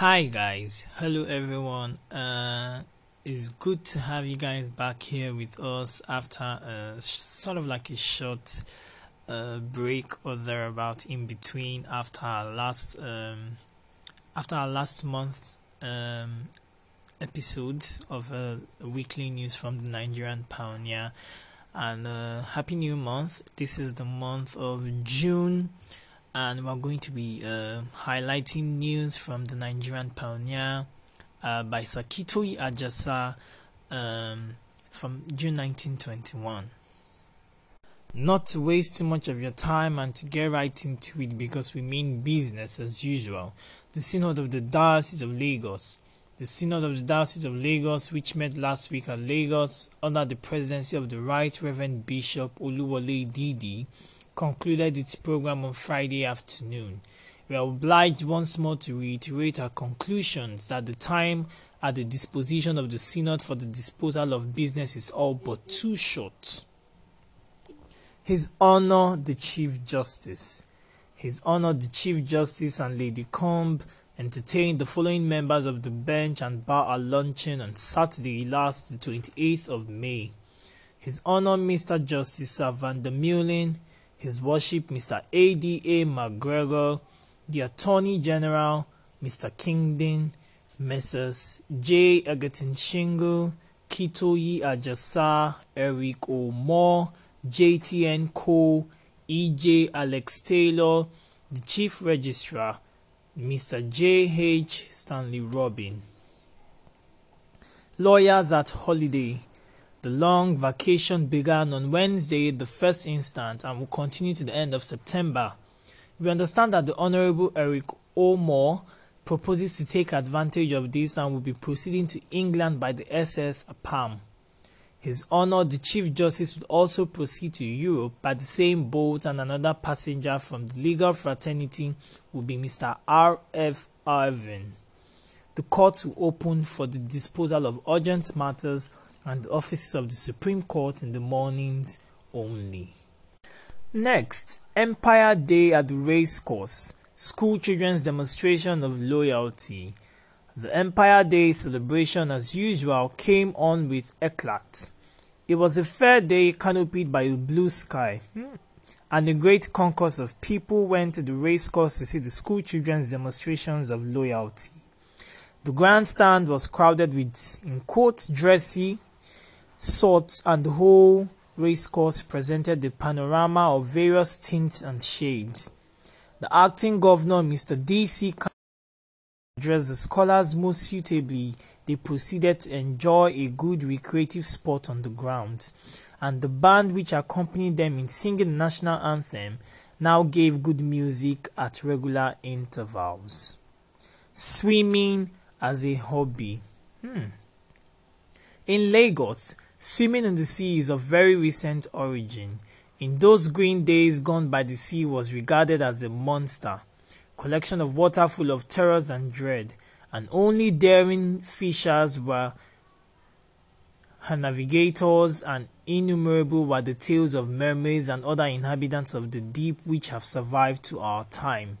Hi guys, hello everyone. Uh, it's good to have you guys back here with us after a sort of like a short uh, break or thereabout in between after our last um, after our last month um, episodes of uh, weekly news from the Nigerian Pioneer. And uh, happy new month! This is the month of June and we're going to be uh, highlighting news from the Nigerian Pioneer uh, by Sir Kitoyi Ajasa um, from June 1921. Not to waste too much of your time and to get right into it because we mean business as usual. The Synod of the Diocese of Lagos. The Synod of the Diocese of Lagos, which met last week at Lagos under the presidency of the Right Reverend Bishop Oluwole Didi, concluded its program on Friday afternoon. We are obliged once more to reiterate our conclusions that the time at the disposition of the Synod for the disposal of business is all but too short. His Honor the Chief Justice. His Honor the Chief Justice and Lady Combe entertained the following members of the bench and bar at luncheon on Saturday last, the 28th of May. His Honor Mr. Justice Van der Meulen, his Worship Mr. A.D.A. McGregor, the Attorney General Mr. Kingdon, Messrs. J. Egerton Shyngle, Kitoyi Ajasa, Eric O'Moore, JTN Co., E.J. Alex Taylor, the Chief Registrar, Mr. J.H. Stanley Robin. Lawyers at Holiday the long vacation began on Wednesday, the first instant, and will continue to the end of September. We understand that the Honorable Eric O'Moore proposes to take advantage of this and will be proceeding to England by the SS Appam. His Honor the Chief Justice will also proceed to Europe by the same boat and another passenger from the legal fraternity will be Mr. R. F. Irvin. The court will open for the disposal of urgent matters and the offices of the Supreme Court in the mornings only. Next, Empire Day at the Racecourse, school children's demonstration of loyalty. The Empire Day celebration, as usual, came on with eclat. It was a fair day canopied by a blue sky, hmm, and a great concourse of people went to the racecourse to see the school children's demonstrations of loyalty. The grandstand was crowded with, in quotes, dressy, sorts and the whole racecourse presented the panorama of various tints and shades. The acting governor, Mr. D.C. addressed the scholars most suitably. They proceeded to enjoy a good recreative spot on the ground, and the band which accompanied them in singing the national anthem now gave good music at regular intervals. Swimming as a hobby. Hmm. In Lagos, Swimming in the sea is of very recent origin. In those green days gone by the sea was regarded as a monster, collection of water full of terrors and dread, and only daring fishers were her navigators, and innumerable were the tales of mermaids and other inhabitants of the deep which have survived to our time.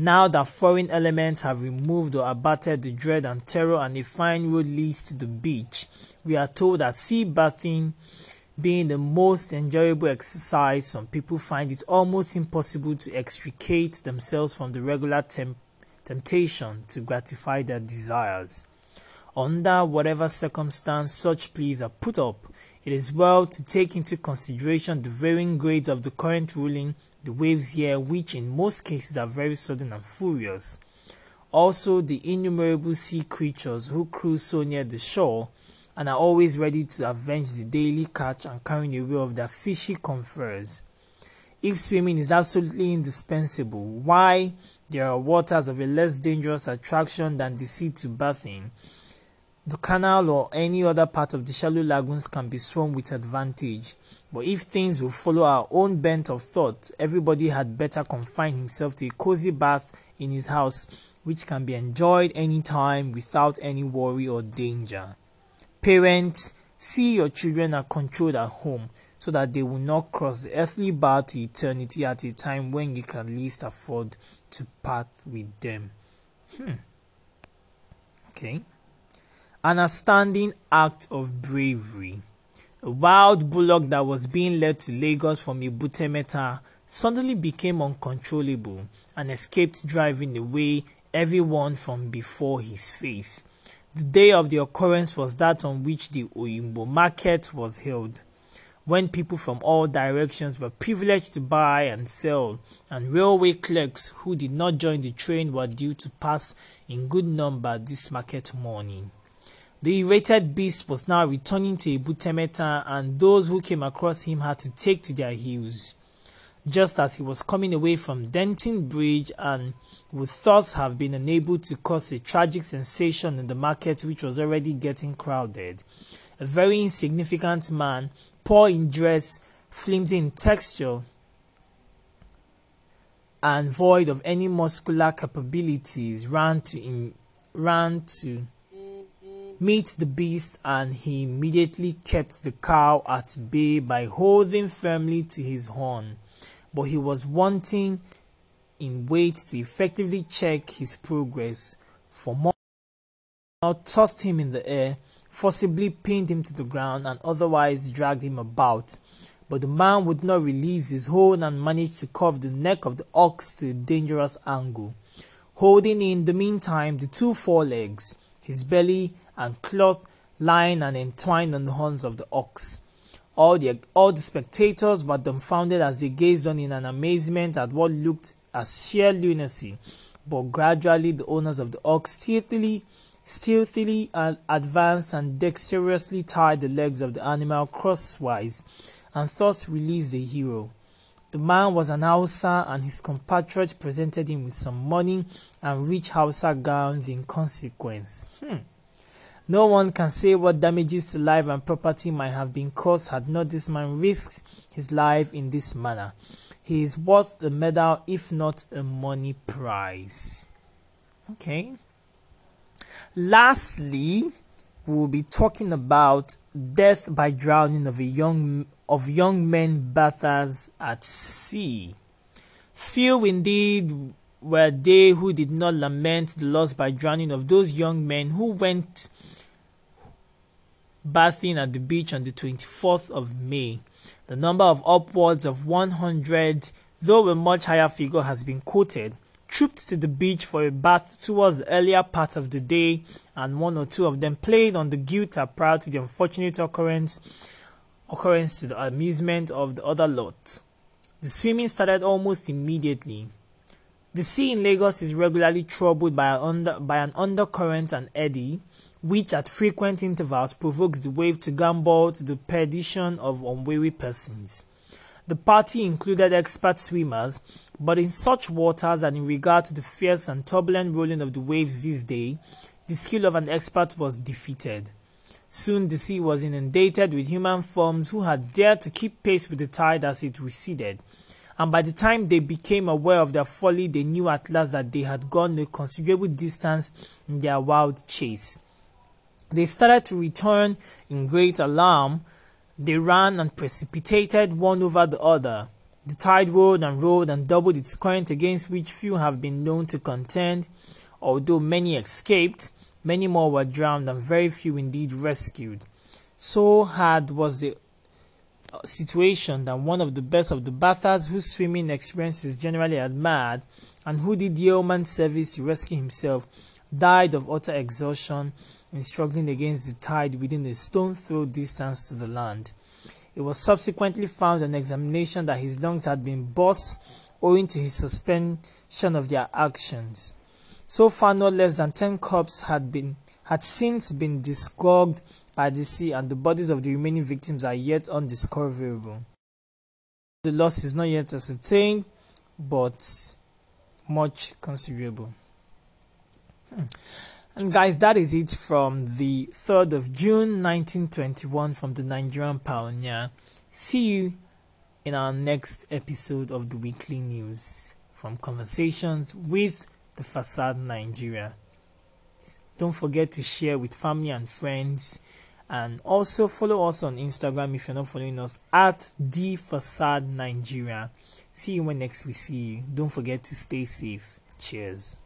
Now that foreign elements have removed or abated the dread and terror and a fine road leads to the beach, we are told that sea bathing being the most enjoyable exercise, some people find it almost impossible to extricate themselves from the regular temp- temptation to gratify their desires. Under whatever circumstance such pleas are put up, it is well to take into consideration the varying grades of the current ruling the waves here, which in most cases are very sudden and furious. Also, the innumerable sea creatures who cruise so near the shore and are always ready to avenge the daily catch and carrying away of their fishy confreres. If swimming is absolutely indispensable, why there are waters of a less dangerous attraction than the sea to bathing, the canal or any other part of the shallow lagoons can be swum with advantage. But if things will follow our own bent of thought, everybody had better confine himself to a cozy bath in his house, which can be enjoyed any time without any worry or danger. Parents, see your children are controlled at home so that they will not cross the earthly bar to eternity at a time when you can least afford to part with them. Hmm. Okay. An astounding act of bravery. A wild bullock that was being led to Lagos from Ebute Metta suddenly became uncontrollable and escaped driving away everyone from before his face. The day of the occurrence was that on which the Oyingbo market was held, when people from all directions were privileged to buy and sell, and railway clerks who did not join the train were due to pass in good number this market morning. The irritated beast was now returning to Ebute Metta, and those who came across him had to take to their heels. Just as he was coming away from Denton Bridge and would thus have been unable to cause a tragic sensation in the market which was already getting crowded, a very insignificant man, poor in dress, flimsy in texture, and void of any muscular capabilities, ran to in, ran to meet the beast and he immediately kept the cow at bay by holding firmly to his horn. But he was wanting in weight to effectively check his progress, for more now tossed him in the air, forcibly pinned him to the ground, and otherwise dragged him about. But the man would not release his hold and managed to curve the neck of the ox to a dangerous angle, holding in the meantime the two forelegs his belly and cloth lying and entwined on the horns of the ox. All the, all the spectators were dumbfounded as they gazed on in an amazement at what looked as sheer lunacy. But gradually the owners of the ox stealthily, stealthily advanced and dexterously tied the legs of the animal crosswise and thus released the hero. The man was an Hausa and his compatriots presented him with some money and rich Hausa gowns in consequence. Hmm. No one can say what damages to life and property might have been caused had not this man risked his life in this manner. He is worth a medal, if not a money prize. Okay. Lastly, we will be talking about death by drowning of a young of young men bathers at sea. Few indeed were they who did not lament the loss by drowning of those young men who went bathing at the beach on the 24th of May. The number of upwards of 100, though a much higher figure has been quoted, trooped to the beach for a bath towards the earlier part of the day, and one or two of them played on the guitar prior to the unfortunate occurrence occurrence to the amusement of the other lot. The swimming started almost immediately. The sea in Lagos is regularly troubled by an, under, by an undercurrent and eddy, which at frequent intervals provokes the wave to gambol to the perdition of unwary persons. The party included expert swimmers, but in such waters and in regard to the fierce and turbulent rolling of the waves this day, the skill of an expert was defeated. Soon the sea was inundated with human forms who had dared to keep pace with the tide as it receded. And by the time they became aware of their folly, they knew at last that they had gone a considerable distance in their wild chase. They started to return in great alarm. They ran and precipitated one over the other. The tide rolled and rolled and doubled its current against which few have been known to contend, although many escaped Many more were drowned and very few indeed rescued. So hard was the uh, situation that one of the best of the bathers whose swimming experience is generally admired and who did yeoman service to rescue himself died of utter exhaustion in struggling against the tide within a stone throw distance to the land. It was subsequently found on examination that his lungs had been burst owing to his suspension of their actions. So far, no less than 10 corpses had been had since been disgorged by the sea, and the bodies of the remaining victims are yet undiscoverable. The loss is not yet ascertained, but much considerable. Hmm. And guys, that is it from the 3rd of June 1921 from the Nigerian Pioneer. See you in our next episode of the weekly news from Conversations with the Facade Nigeria. Don't forget to share with family and friends and also follow us on Instagram if you're not following us at the Facade Nigeria. See you when next we see you. Don't forget to stay safe. Cheers.